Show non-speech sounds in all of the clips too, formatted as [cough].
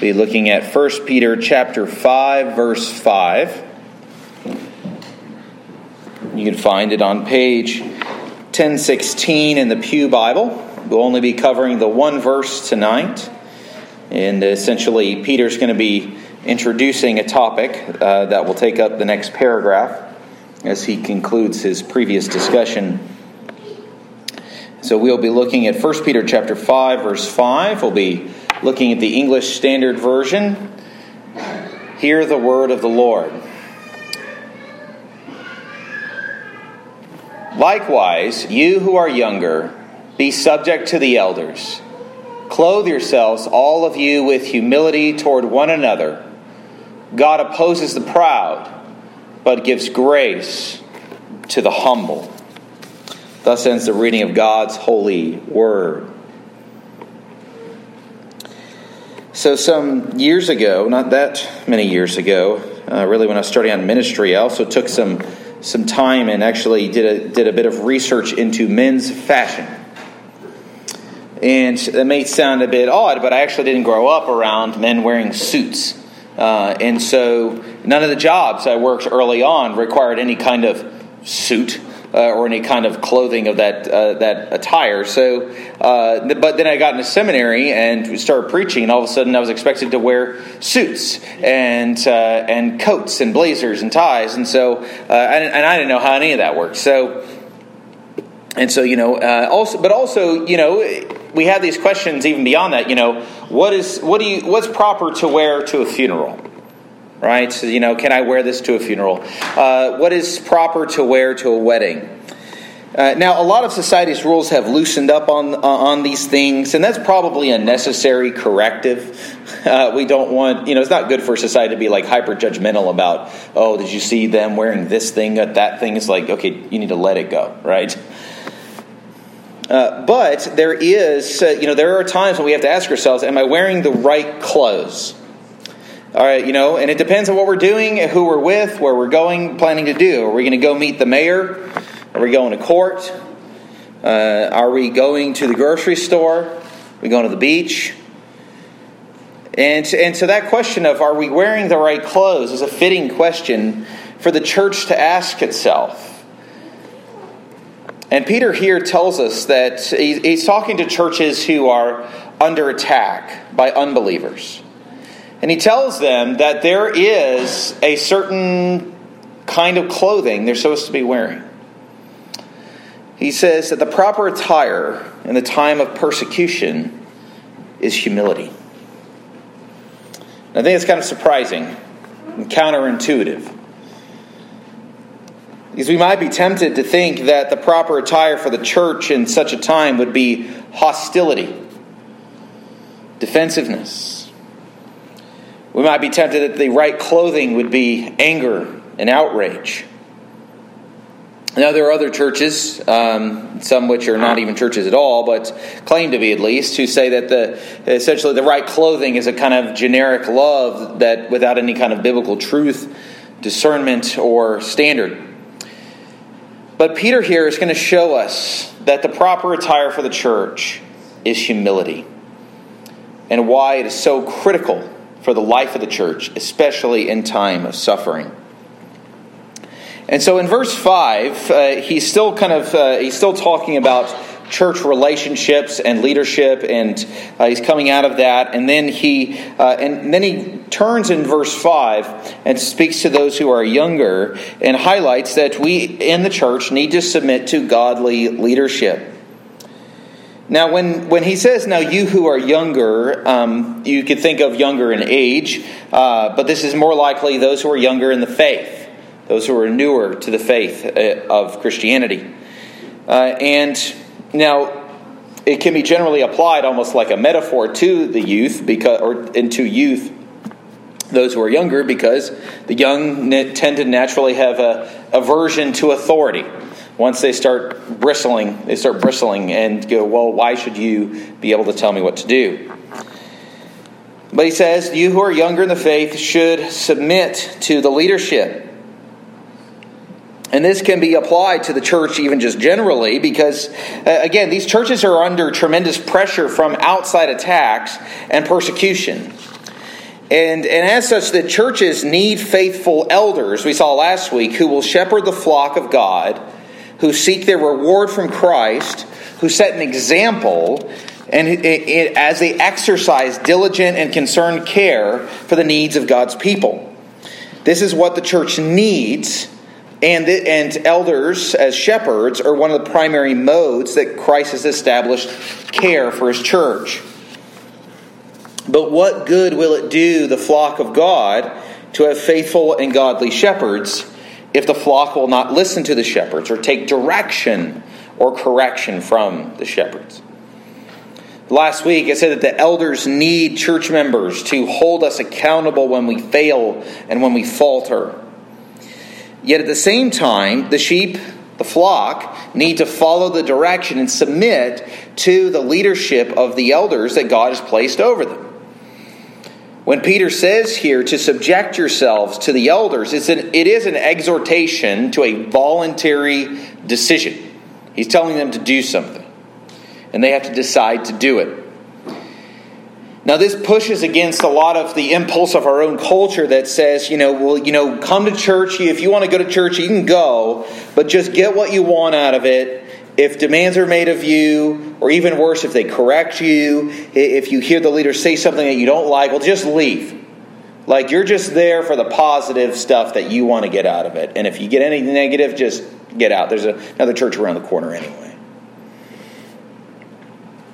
be looking at 1 Peter chapter 5 verse 5. You can find it on page 1016 in the Pew Bible. We'll only be covering the one verse tonight. And essentially, Peter's going to be introducing a topic uh, that will take up the next paragraph as he concludes his previous discussion. So we'll be looking at 1 Peter chapter 5 verse 5. We'll be looking at the English Standard Version. Hear the word of the Lord. Likewise, you who are younger, be subject to the elders. Clothe yourselves, all of you, with humility toward one another. God opposes the proud, but gives grace to the humble. Thus ends the reading of God's holy word. So, some years ago, not that many years ago, uh, really when I was starting on ministry, I also took some, some time and actually did a, did a bit of research into men's fashion. And that may sound a bit odd, but I actually didn't grow up around men wearing suits. Uh, and so none of the jobs I worked early on required any kind of suit uh, or any kind of clothing of that uh, that attire. So, uh, but then I got into seminary and started preaching, and all of a sudden I was expected to wear suits and uh, and coats and blazers and ties, and so uh, and, I didn't know how any of that worked. So, and so you know, uh, also, but also you know, we have these questions even beyond that. You know, what is what do you what's proper to wear to a funeral? Right? So, you know, can I wear this to a funeral? Uh, what is proper to wear to a wedding? Uh, now, a lot of society's rules have loosened up on uh, on these things, and that's probably a necessary corrective. [laughs] Uh, we don't want, you know, it's not good for society to be like hyper judgmental about, oh, did you see them wearing this thing, uh, that thing? It's like, okay, you need to let it go, right? Uh, but there is, uh, you know, there are times when we have to ask ourselves, am I wearing the right clothes? All right, you know, and it depends on what we're doing, who we're with, where we're going, planning to do. Are we going to go meet the mayor? Are we going to court? Uh, are we going to the grocery store? Are we going to the beach? And, and so that question of are we wearing the right clothes is a fitting question for the church to ask itself. And Peter here tells us that he's talking to churches who are under attack by unbelievers. And he tells them that there is a certain kind of clothing they're supposed to be wearing. He says that the proper attire in the time of persecution is humility. I think it's kind of surprising and counterintuitive. Because we might be tempted to think that the proper attire for the church in such a time would be hostility, defensiveness, we might be tempted that the right clothing would be anger and outrage. Now, there are other churches, um, some which are not even churches at all, but claim to be at least, who say that the essentially the right clothing is a kind of generic love that without any kind of biblical truth, discernment, or standard. But Peter here is going to show us that the proper attire for the church is humility and why it is so critical for the life of the church, especially in time of suffering. And so in verse 5, uh, he's still kind of uh, he's still talking about church relationships and leadership and uh, he's coming out of that and then he uh, and then he turns in verse 5 and speaks to those who are younger and highlights that we in the church need to submit to godly leadership now, when, when he says, now you who are younger, um, you could think of younger in age, uh, but this is more likely those who are younger in the faith, those who are newer to the faith uh, of Christianity. Uh, and now, it can be generally applied almost like a metaphor to the youth, because, or into youth, those who are younger, because the young tend to naturally have a aversion to authority once they start bristling, they start bristling and go, Well, why should you be able to tell me what to do? But he says, You who are younger in the faith should submit to the leadership. And this can be applied to the church even just generally because, uh, again, these churches are under tremendous pressure from outside attacks and persecution. And, and as such, the churches need faithful elders, we saw last week, who will shepherd the flock of God, who seek their reward from Christ, who set an example, and it, it, as they exercise diligent and concerned care for the needs of God's people. This is what the church needs, and, the, and elders as shepherds are one of the primary modes that Christ has established care for his church. But what good will it do the flock of God to have faithful and godly shepherds if the flock will not listen to the shepherds or take direction or correction from the shepherds? Last week, I said that the elders need church members to hold us accountable when we fail and when we falter. Yet at the same time, the sheep, the flock, need to follow the direction and submit to the leadership of the elders that God has placed over them. When Peter says here to subject yourselves to the elders, it's an, it is an exhortation to a voluntary decision. He's telling them to do something, and they have to decide to do it. Now, this pushes against a lot of the impulse of our own culture that says, you know, well, you know, come to church. If you want to go to church, you can go, but just get what you want out of it if demands are made of you, or even worse, if they correct you, if you hear the leader say something that you don't like, well, just leave. Like you're just there for the positive stuff that you want to get out of it. And if you get any negative, just get out. There's a, another church around the corner anyway.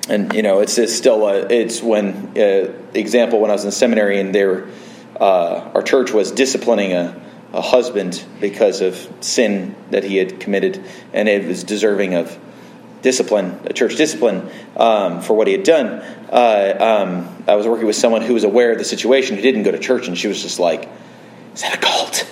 And you know, it's, it's still a, it's when uh, example when I was in seminary and there, uh, our church was disciplining a a husband because of sin that he had committed, and it was deserving of discipline, a church discipline, um, for what he had done. Uh, um, I was working with someone who was aware of the situation, who didn't go to church, and she was just like, "Is that a cult?"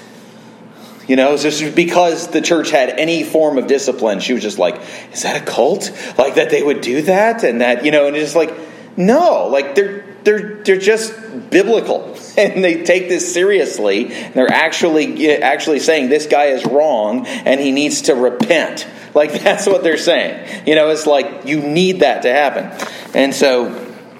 You know, just because the church had any form of discipline, she was just like, "Is that a cult?" Like that they would do that, and that you know, and it's just like, no, like they're they're they're just biblical. [laughs] And they take this seriously. They're actually actually saying this guy is wrong and he needs to repent. [laughs] Like that's what they're saying. You know it's like you need that to happen. And so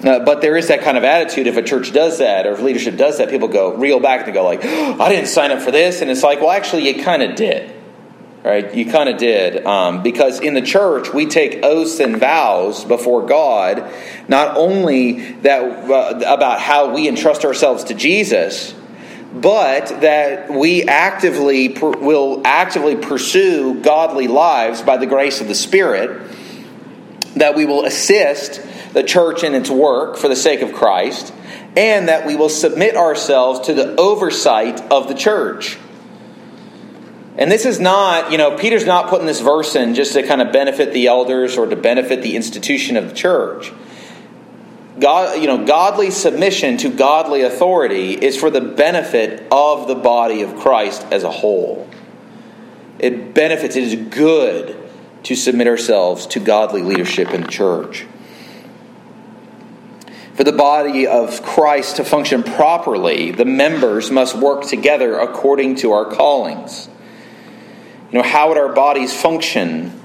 uh, but there is that kind of attitude. If a church does that or if leadership does that people go reel back and go like oh, [gasps] i didn't sign up for this. And it's like well actually you kind of did right? You kind of did. Um, because in the church, we take oaths and vows before God, not only that uh, about how we entrust ourselves to Jesus, but that we actively will actively pursue godly lives by the grace of the Spirit, that we will assist the church in its work for the sake of Christ, and that we will submit ourselves to the oversight of the church. And this is not, you know, Peter's not putting this verse in just to kind of benefit the elders or to benefit the institution of the church. God, you know, godly submission to godly authority is for the benefit of the body of Christ as a whole. It benefits, it is good to submit ourselves to godly leadership in the church. For the body of Christ to function properly, the members must work together according to our callings. You know, how would our bodies function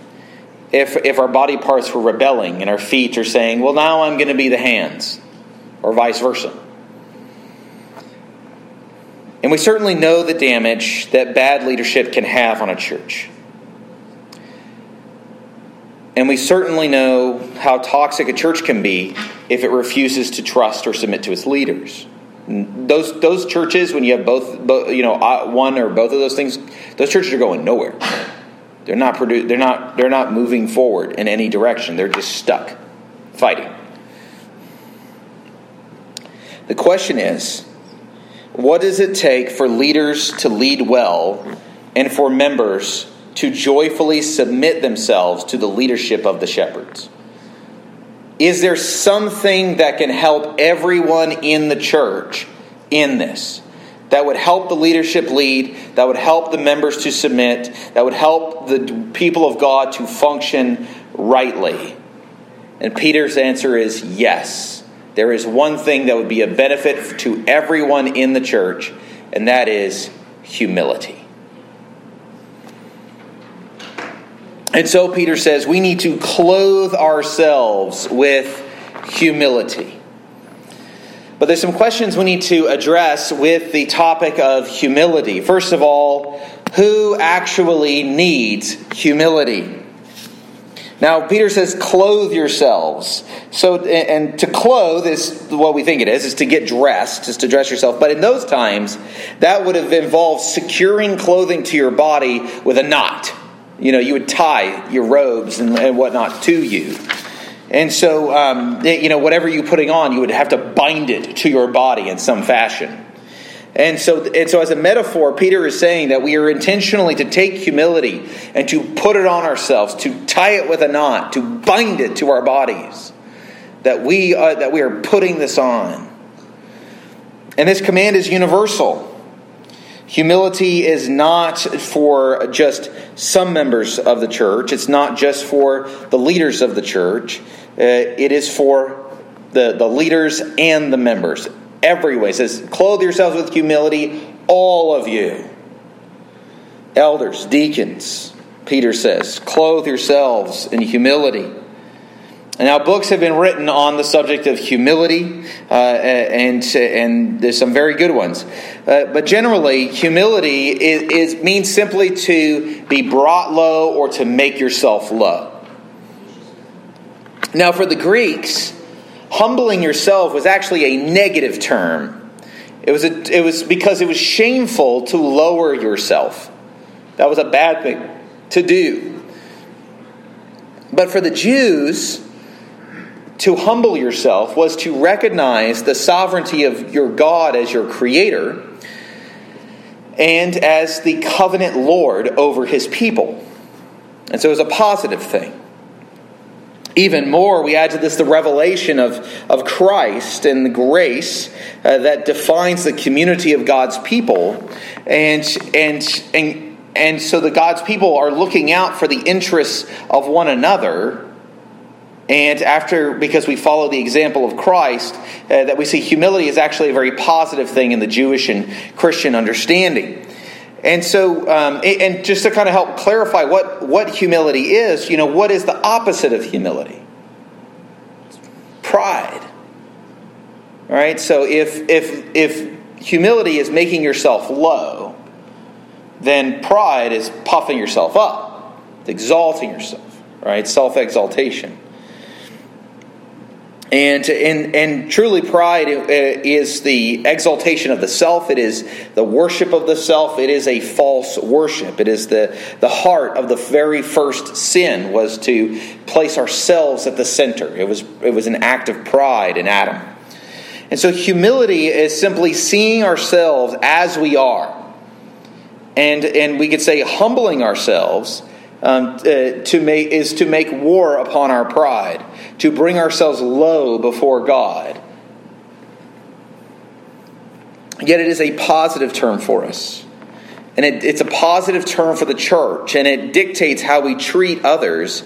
if, if our body parts were rebelling and our feet are saying, well, now I'm going to be the hands, or vice versa? And we certainly know the damage that bad leadership can have on a church. And we certainly know how toxic a church can be if it refuses to trust or submit to its leaders. Those those churches, when you have both, both, you know, uh, one or both of those things, those churches are going nowhere. They're not produ- They're not. They're not moving forward in any direction. They're just stuck, fighting. The question is, what does it take for leaders to lead well, and for members to joyfully submit themselves to the leadership of the shepherds? Is there something that can help everyone in the church in this? That would help the leadership lead, that would help the members to submit, that would help the people of God to function rightly? And Peter's answer is yes. There is one thing that would be a benefit to everyone in the church, and that is humility. And so Peter says we need to clothe ourselves with humility. But there's some questions we need to address with the topic of humility. First of all, who actually needs humility? Now, Peter says, clothe yourselves. So, and to clothe is what we think it is, is to get dressed, is to dress yourself. But in those times, that would have involved securing clothing to your body with a knot. You know, you would tie your robes and, and whatnot to you. And so, um, you know, whatever you're putting on, you would have to bind it to your body in some fashion. And so, and so, as a metaphor, Peter is saying that we are intentionally to take humility and to put it on ourselves, to tie it with a knot, to bind it to our bodies. That we, uh, that we are putting this on. And this command is universal. Humility is not for just some members of the church, it's not just for the leaders of the church, uh, it is for the, the leaders and the members every way. It says, clothe yourselves with humility, all of you. Elders, deacons, Peter says, clothe yourselves in humility. Now, books have been written on the subject of humility, uh, and, and there's some very good ones. Uh, but generally, humility is, is, means simply to be brought low or to make yourself low. Now, for the Greeks, humbling yourself was actually a negative term. It was, a, it was because it was shameful to lower yourself. That was a bad thing to do. But for the Jews, to humble yourself was to recognize the sovereignty of your God as your creator and as the covenant Lord over his people. And so it was a positive thing. Even more, we add to this the revelation of, of Christ and the grace uh, that defines the community of God's people. And, and, and, and so the God's people are looking out for the interests of one another. And after, because we follow the example of Christ, uh, that we see humility is actually a very positive thing in the Jewish and Christian understanding. And so, um, and just to kind of help clarify what, what humility is, you know, what is the opposite of humility? Pride. All right. So if if if humility is making yourself low, then pride is puffing yourself up, exalting yourself. Right. Self exaltation. And, and, and truly, pride uh, is the exaltation of the self. It is the worship of the self. It is a false worship. It is the, the heart of the very first sin was to place ourselves at the center. It was, it was an act of pride in Adam. And so humility is simply seeing ourselves as we are. And, and we could say humbling ourselves um, uh, to make, is to make war upon our pride, to bring ourselves low before God. Yet it is a positive term for us. And it, it's a positive term for the church, and it dictates how we treat others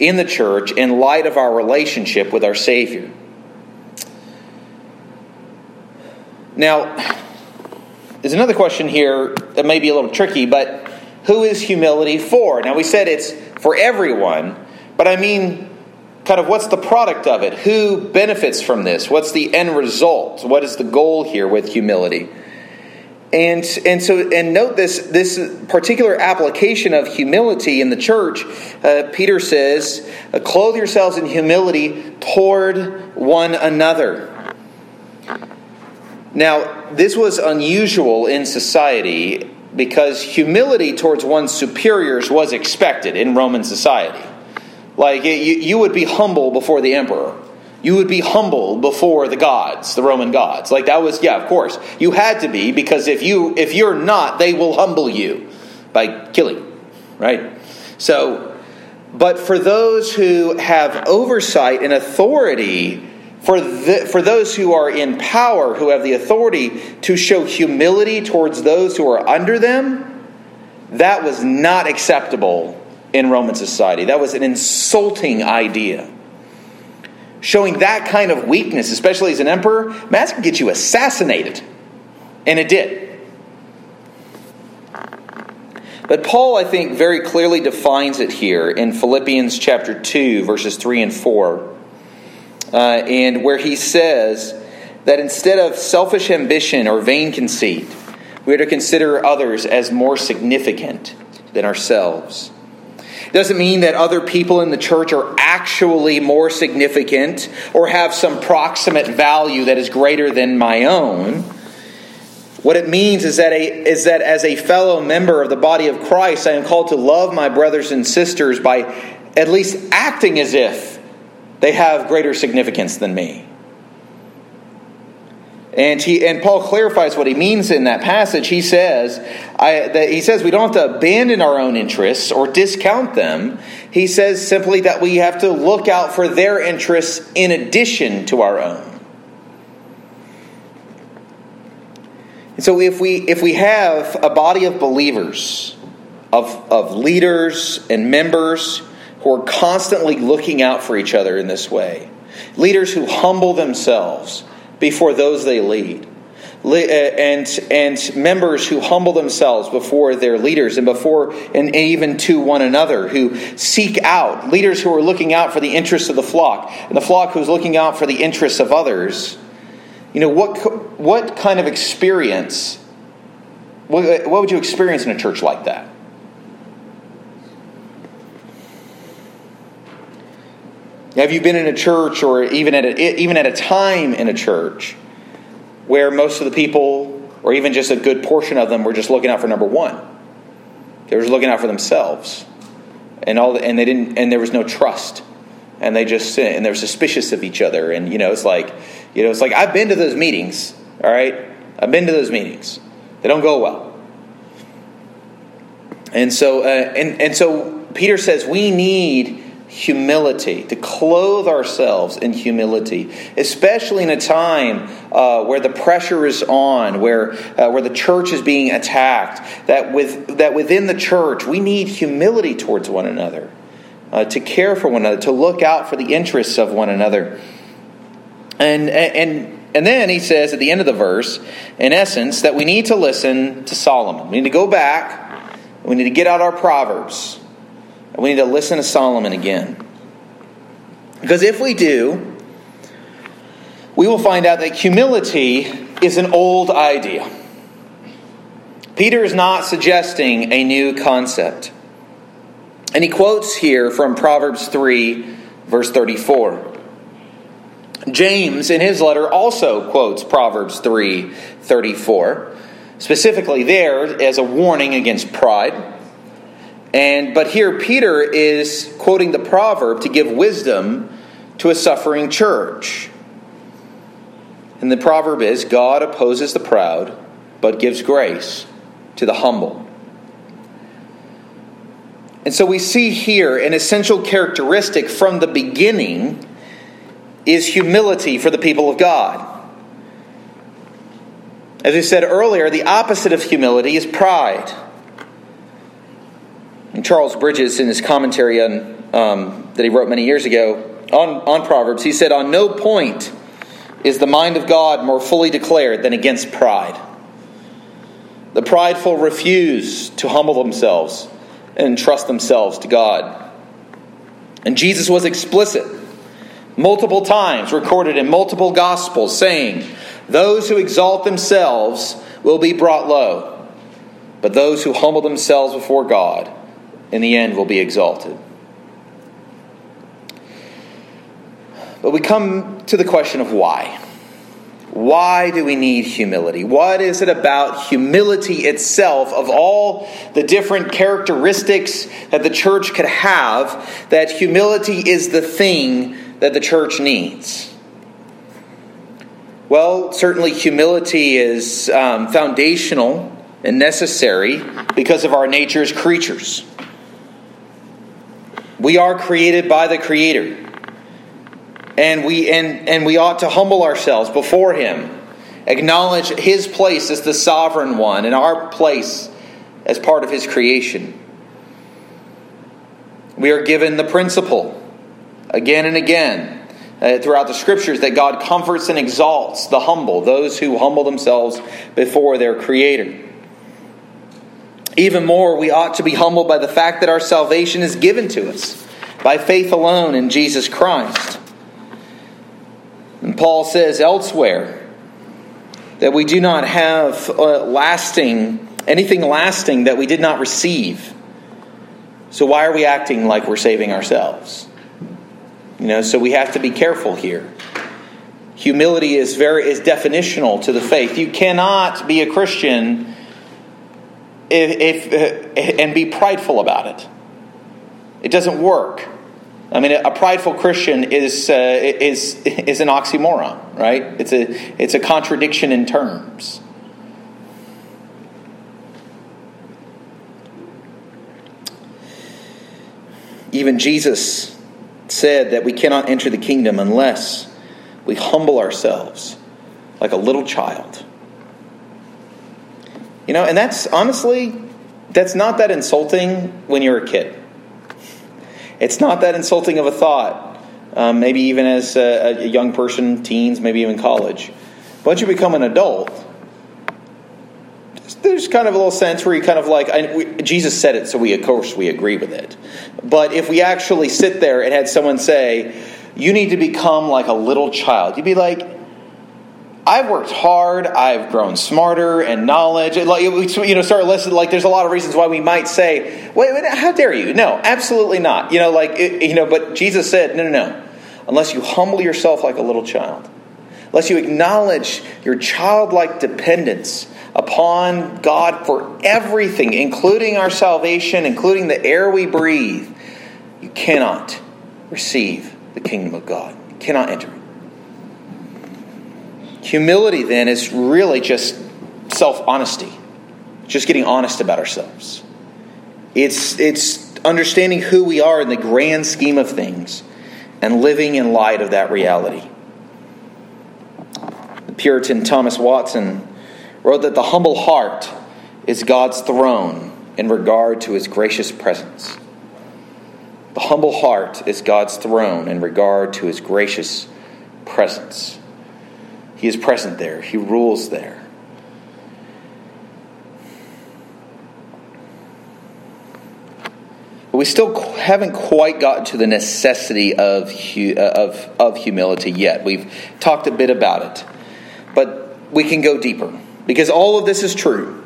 in the church in light of our relationship with our Savior. Now, there's another question here that may be a little tricky, but who is humility for? Now, we said it's for everyone, but I mean, kind of what's the product of it? Who benefits from this? What's the end result? What is the goal here with humility? And, and so and note this this particular application of humility in the church. Uh, Peter says, "Clothe yourselves in humility toward one another." Now, this was unusual in society because humility towards one's superiors was expected in Roman society. Like, you, you would be humble before the emperor. You would be humble before the gods, the Roman gods. Like that was, yeah, of course. You had to be because if you if you're not, they will humble you by killing, right? So, but for those who have oversight and authority for, the, for those who are in power, who have the authority to show humility towards those who are under them, that was not acceptable in Roman society. That was an insulting idea. Showing that kind of weakness, especially as an emperor, man, that's get you assassinated. And it did. But Paul, I think, very clearly defines it here in Philippians chapter 2, verses 3 and 4 uh, and where he says that instead of selfish ambition or vain conceit, we are to consider others as more significant than ourselves. It doesn't mean that other people in the church are actually more significant or have some proximate value that is greater than my own. What it means is that, a, is that as a fellow member of the body of Christ, I am called to love my brothers and sisters by at least acting as if they have greater significance than me. And, he, and Paul clarifies what he means in that passage. He says, I, that he says we don't have to abandon our own interests or discount them. He says simply that we have to look out for their interests in addition to our own. And so if we, if we have a body of believers, of, of leaders and members are constantly looking out for each other in this way, leaders who humble themselves, before those they lead. Uh, and, and members who humble themselves before their leaders and before and even to one another who seek out leaders who are looking out for the interests of the flock and the flock who's looking out for the interests of others. You know what what kind of experience what, what would you experience in a church like that Have you been in a church or even at a, even at a time in a church where most of the people, or even just a good portion of them, were just looking out for number one? They were looking out for themselves, and all, the, and they didn't, and there was no trust, and they just and they're suspicious of each other, and you know, it's like, you know, it's like I've been to those meetings, all right, I've been to those meetings. They don't go well. And so, uh, and, and so Peter says we need humility, to clothe ourselves in humility, especially in a time uh, where the pressure is on, where, uh, where the church is being attacked, that, with, that within the church we need humility towards one another, uh, to care for one another, to look out for the interests of one another. And, and, and then he says at the end of the verse, in essence, that we need to listen to Solomon. We need to go back, we need to get out our Proverbs and we need to listen to Solomon again. Because if we do, we will find out that humility is an old idea. Peter is not suggesting a new concept. And he quotes here from Proverbs 3, verse 34. James, in his letter, also quotes Proverbs 3, 34, specifically there as a warning against pride and but here Peter is quoting the proverb to give wisdom to a suffering church. And the proverb is God opposes the proud, but gives grace to the humble. And so we see here an essential characteristic from the beginning is humility for the people of God. As we said earlier, the opposite of humility is pride. And Charles Bridges, in his commentary on, um, that he wrote many years ago on, on Proverbs, he said, On no point is the mind of God more fully declared than against pride. The prideful refuse to humble themselves and trust themselves to God. And Jesus was explicit multiple times, recorded in multiple gospels, saying, Those who exalt themselves will be brought low, but those who humble themselves before God in the end will be exalted. But we come to the question of why. Why do we need humility? What is it about humility itself, of all the different characteristics that the church could have, that humility is the thing that the church needs? Well, certainly humility is um, foundational and necessary because of our nature as creatures. We are created by the Creator. And we, and, and we ought to humble ourselves before Him, acknowledge His place as the sovereign one and our place as part of His creation. We are given the principle again and again uh, throughout the scriptures that God comforts and exalts the humble, those who humble themselves before their Creator. Even more, we ought to be humbled by the fact that our salvation is given to us by faith alone in Jesus Christ. And Paul says elsewhere that we do not have uh, lasting anything lasting that we did not receive. So why are we acting like we're saving ourselves? You know, so we have to be careful here. Humility is very is definitional to the faith. You cannot be a Christian if, if uh, and be prideful about it. It doesn't work. I mean, a prideful Christian is uh, is is an oxymoron, right? It's a it's a contradiction in terms. Even Jesus said that we cannot enter the kingdom unless we humble ourselves like a little child. You know, and that's honestly, that's not that insulting when you're a kid. It's not that insulting of a thought, um, maybe even as a, a young person, teens, maybe even college. Once you become an adult, there's kind of a little sense where you kind of like I, we, Jesus said it, so we of course we agree with it. But if we actually sit there and had someone say, "You need to become like a little child," you'd be like, "I've worked hard. I've grown smarter and knowledge." Like you know, start listening. Like there's a lot of reasons why we might say, "Wait, how dare you?" No, absolutely not. You know, like you know, but Jesus said, "No, no, no. Unless you humble yourself like a little child." Unless you acknowledge your childlike dependence upon God for everything, including our salvation, including the air we breathe, you cannot receive the kingdom of God. You cannot enter Humility, then, is really just self honesty, just getting honest about ourselves. It's, it's understanding who we are in the grand scheme of things and living in light of that reality. The Puritan Thomas Watson wrote that the humble heart is God's throne in regard to his gracious presence. The humble heart is God's throne in regard to his gracious presence. He is present there, he rules there. But we still haven't quite gotten to the necessity of, uh, of, of humility yet. We've talked a bit about it, but we can go deeper. Because all of this is true.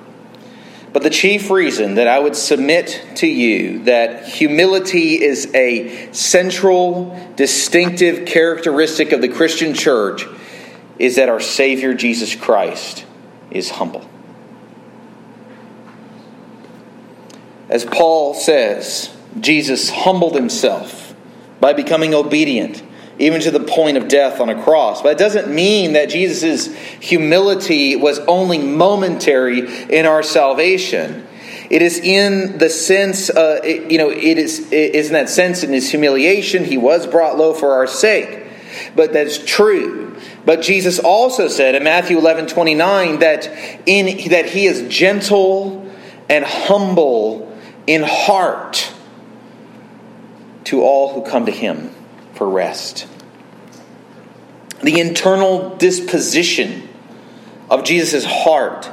But the chief reason that I would submit to you that humility is a central, distinctive characteristic of the Christian church is that our Savior Jesus Christ is humble. As Paul says, Jesus humbled himself by becoming obedient even to the point of death on a cross. But it doesn't mean that Jesus' humility was only momentary in our salvation. It is in the sense, uh, it, you know, it is, it is in that sense in his humiliation, he was brought low for our sake. But that's true. But Jesus also said in Matthew 11 29 that, in, that he is gentle and humble in heart to all who come to him for rest. The internal disposition of Jesus' heart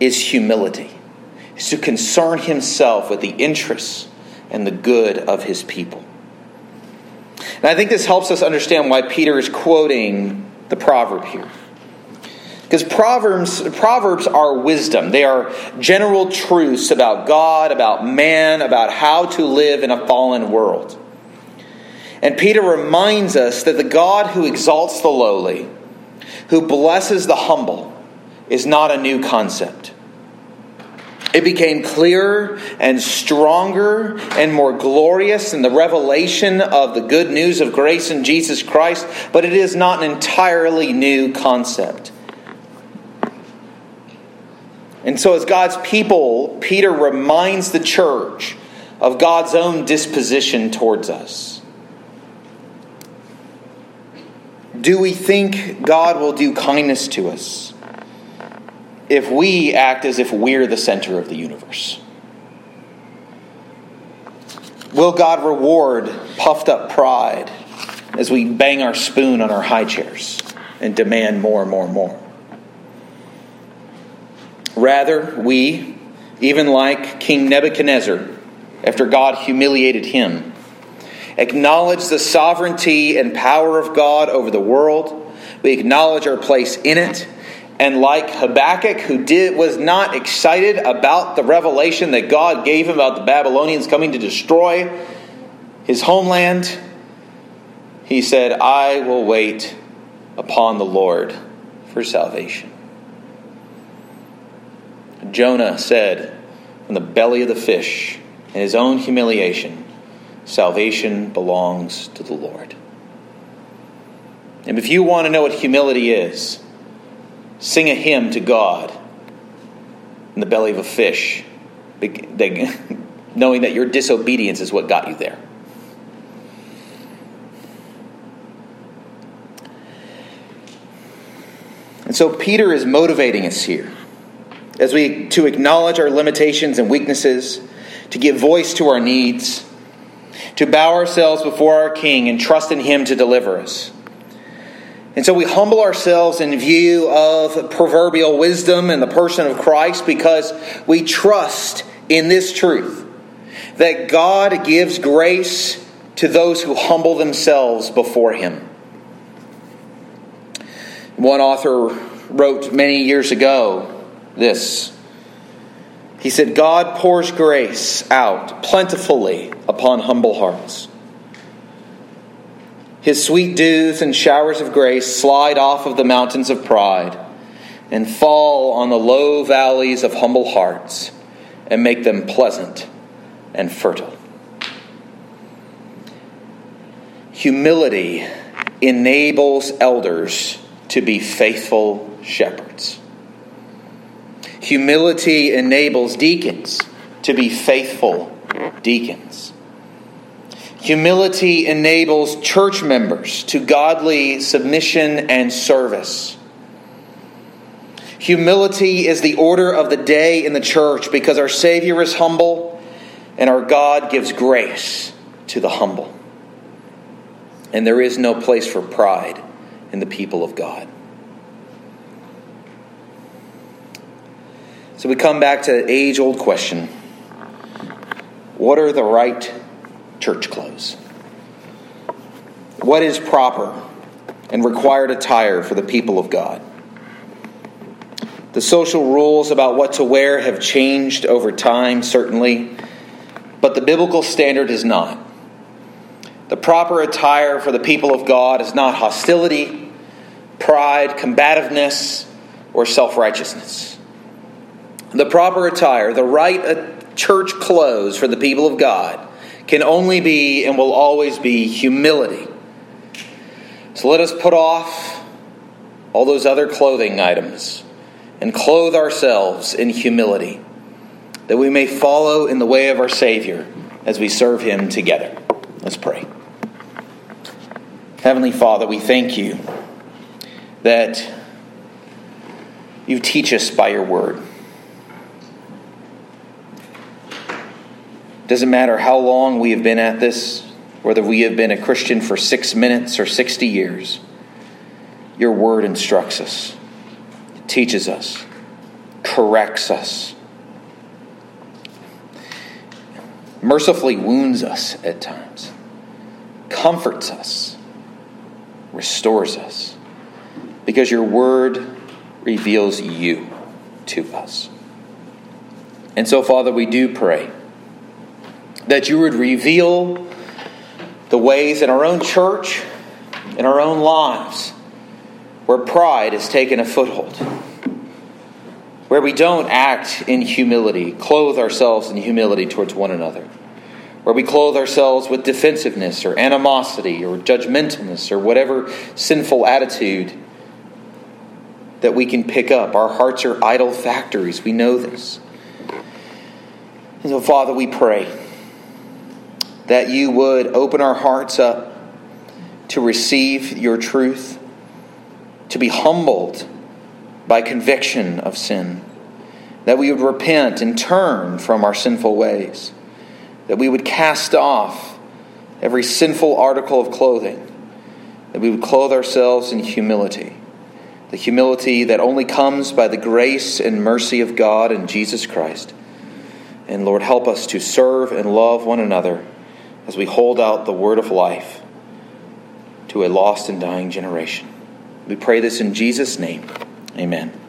is humility, is to concern himself with the interests and the good of his people. And I think this helps us understand why Peter is quoting the proverb here. Because proverbs, proverbs are wisdom. They are general truths about God, about man, about how to live in a fallen world. And Peter reminds us that the God who exalts the lowly, who blesses the humble, is not a new concept. It became clearer and stronger and more glorious in the revelation of the good news of grace in Jesus Christ, but it is not an entirely new concept. And so, as God's people, Peter reminds the church of God's own disposition towards us. Do we think God will do kindness to us if we act as if we're the center of the universe? Will God reward puffed up pride as we bang our spoon on our high chairs and demand more and more and more? Rather, we, even like King Nebuchadnezzar, after God humiliated him, acknowledge the sovereignty and power of God over the world. We acknowledge our place in it, And like Habakkuk, who did, was not excited about the revelation that God gave him about the Babylonians coming to destroy his homeland, he said, I will wait upon the Lord for salvation. Jonah said, from the belly of the fish, in his own humiliation, salvation belongs to the Lord. And if you want to know what humility is, sing a hymn to God in the belly of a fish, [laughs] knowing that your disobedience is what got you there. And so Peter is motivating us here as we to acknowledge our limitations and weaknesses, to give voice to our needs, to bow ourselves before our King and trust in him to deliver us. And so we humble ourselves in view of proverbial wisdom and the person of Christ because we trust in this truth that God gives grace to those who humble themselves before Him. One author wrote many years ago this. He said, God pours grace out plentifully upon humble hearts. His sweet dews and showers of grace slide off of the mountains of pride and fall on the low valleys of humble hearts and make them pleasant and fertile. Humility enables elders to be faithful shepherds. Humility enables deacons to be faithful deacons. Humility enables church members to godly submission and service. Humility is the order of the day in the church because our Savior is humble and our God gives grace to the humble. And there is no place for pride in the people of God. So we come back to the age old question what are the right church clothes. What is proper and required attire for the people of God? The social rules about what to wear have changed over time, certainly, but the biblical standard is not. The proper attire for the people of God is not hostility, pride, combativeness, or self righteousness. The proper attire, the right uh, church clothes for the people of God, can only be and will always be humility. So let us put off all those other clothing items and clothe ourselves in humility, that we may follow in the way of our Savior as we serve Him together. Let's pray. Heavenly Father, we thank you that you teach us by your word. Doesn't matter how long we have been at this, whether we have been a Christian for six minutes or 60 years, your word instructs us, teaches us, corrects us, mercifully wounds us at times, comforts us, restores us, because your word reveals you to us. And so, Father, we do pray that you would reveal the ways in our own church, in our own lives, where pride has taken a foothold, where we don't act in humility, clothe ourselves in humility towards one another, where we clothe ourselves with defensiveness or animosity or judgmentalness or whatever sinful attitude that we can pick up. Our hearts are idol factories. We know this. And so, Father, we pray that you would open our hearts up to receive your truth, to be humbled by conviction of sin, that we would repent and turn from our sinful ways, that we would cast off every sinful article of clothing, that we would clothe ourselves in humility, the humility that only comes by the grace and mercy of God and Jesus Christ. And Lord, help us to serve and love one another as we hold out the word of life to a lost and dying generation. We pray this in Jesus' name. Amen.